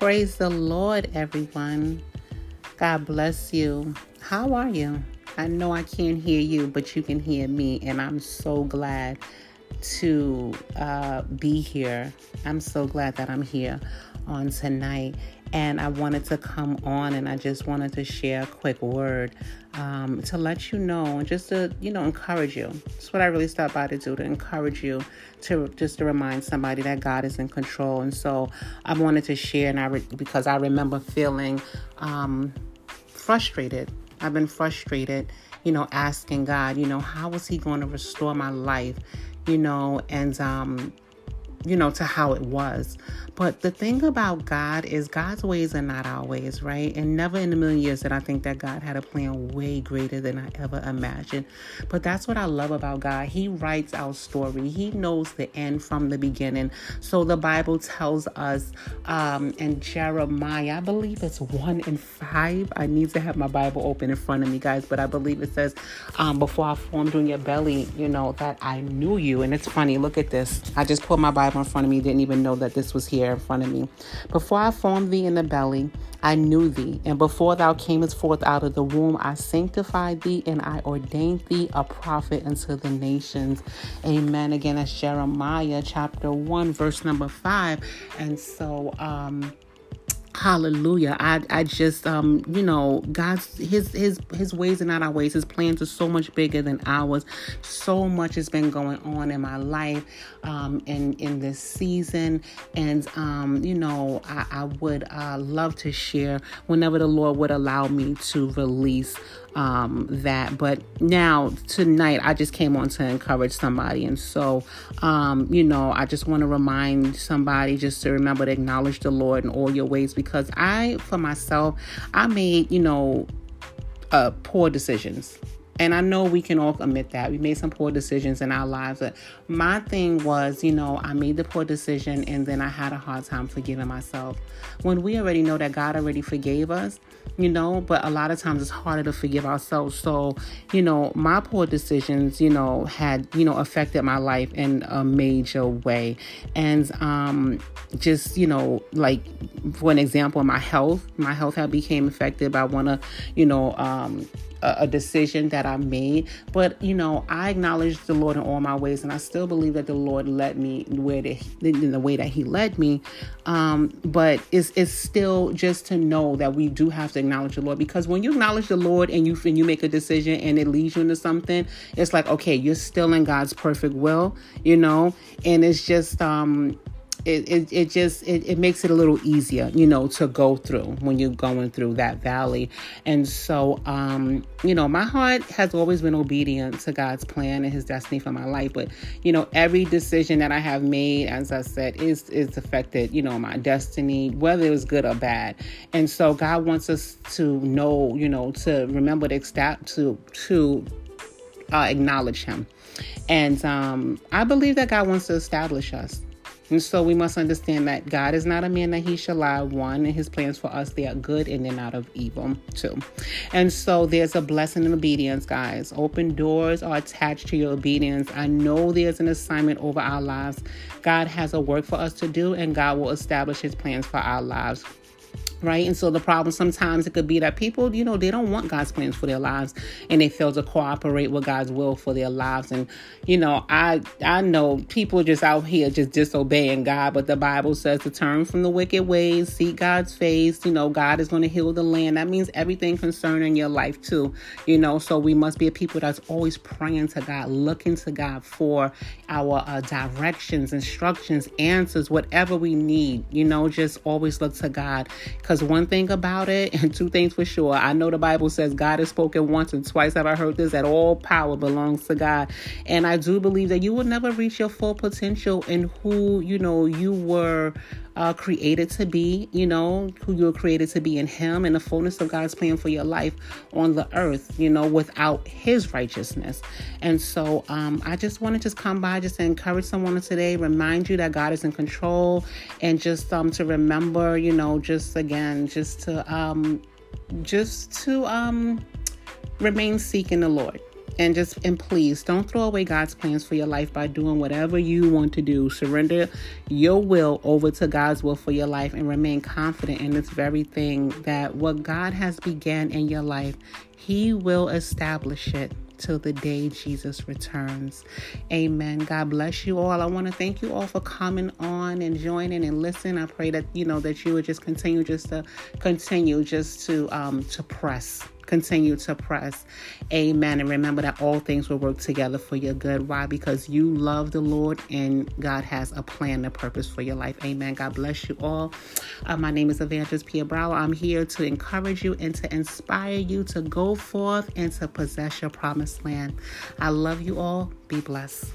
Praise the Lord, everyone. God bless you. How are you? I know I can't hear you, but you can hear me, and I'm so glad to uh, be here. I'm so glad that I'm here on tonight and I wanted to come on and I just wanted to share a quick word um, to let you know, and just to you know encourage you. That's what I really stopped by to do to encourage you to just to remind somebody that God is in control. And so I wanted to share, and I re- because I remember feeling um, frustrated. I've been frustrated, you know, asking God, you know, how is He going to restore my life, you know, and um, you know, to how it was. But the thing about God is God's ways are not our ways, right? And never in a million years did I think that God had a plan way greater than I ever imagined. But that's what I love about God. He writes our story. He knows the end from the beginning. So the Bible tells us um, in Jeremiah, I believe it's one in five. I need to have my Bible open in front of me, guys, but I believe it says, um, before I formed in your belly, you know, that I knew you. And it's funny, look at this. I just put my Bible in front of me, didn't even know that this was here in front of me. Before I formed thee in the belly, I knew thee, and before thou camest forth out of the womb, I sanctified thee, and I ordained thee a prophet unto the nations. Amen. Again, that's Jeremiah chapter 1, verse number 5. And so, um, Hallelujah. I I just um you know God's his his his ways are not our ways. His plans are so much bigger than ours. So much has been going on in my life um in in this season and um you know I, I would uh, love to share whenever the Lord would allow me to release um, that. But now, tonight, I just came on to encourage somebody. And so, um, you know, I just want to remind somebody just to remember to acknowledge the Lord in all your ways because I, for myself, I made, you know, uh, poor decisions. And I know we can all admit that. We made some poor decisions in our lives. But my thing was, you know, I made the poor decision and then I had a hard time forgiving myself. When we already know that God already forgave us, you know, but a lot of times it's harder to forgive ourselves. So, you know, my poor decisions, you know, had, you know, affected my life in a major way. And um just, you know, like for an example, my health, my health had became affected by one of, you know, um a, decision that I made. But you know, I acknowledge the Lord in all my ways, and I still believe that the Lord led me where the, in the way that He led me. Um, but it's it's still just to know that we do have to acknowledge the Lord because when you acknowledge the Lord and you and you make a decision and it leads you into something, it's like okay, you're still in God's perfect will, you know, and it's just um it, it, it just it, it makes it a little easier you know to go through when you're going through that valley. And so um you know my heart has always been obedient to god's plan and his destiny for my life. But you know every decision that i have made as i said is is affected you know my destiny whether it was good or bad. And so god wants us to know you know to remember to to to uh, acknowledge him. And um, i believe that god wants to establish us and so we must understand that God is not a man that he shall lie, one, and his plans for us, they are good and they're not of evil, two. And so there's a blessing in obedience, guys. Open doors are attached to your obedience. I know there's an assignment over our lives. God has a work for us to do, and God will establish his plans for our lives right? And so the problem sometimes it could be that people, you know, they don't want God's plans for their lives and they fail to cooperate with God's will for their lives. And you know, I I know people just out here just disobeying God, but the Bible says to turn from the wicked ways, seek God's face. You know, God is going to heal the land. That means everything concerning your life too. You know, so we must be a people that's always praying to God, looking to God for our uh, directions, instructions, answers, whatever we need. You know, just always look to God because one thing about it, and two things for sure, I know the Bible says God has spoken once and twice have I heard this that all power belongs to God. And I do believe that you will never reach your full potential in who, you know, you were uh, created to be, you know, who you were created to be in Him and the fullness of God's plan for your life on the earth, you know, without His righteousness. And so um, I just want to just come by just to encourage someone today, remind you that God is in control, and just um, to remember, you know, just again, just to um, just to um, remain seeking the Lord and just and please don't throw away God's plans for your life by doing whatever you want to do. Surrender your will over to God's will for your life and remain confident in this very thing that what God has began in your life, He will establish it till the day Jesus returns. Amen. God bless you all. I want to thank you all for coming on and joining and listening. I pray that you know that you would just continue just to continue just to um to press continue to press. Amen. And remember that all things will work together for your good. Why? Because you love the Lord and God has a plan, a purpose for your life. Amen. God bless you all. Uh, my name is Evangelist Pia Brower. I'm here to encourage you and to inspire you to go forth and to possess your promised land. I love you all. Be blessed.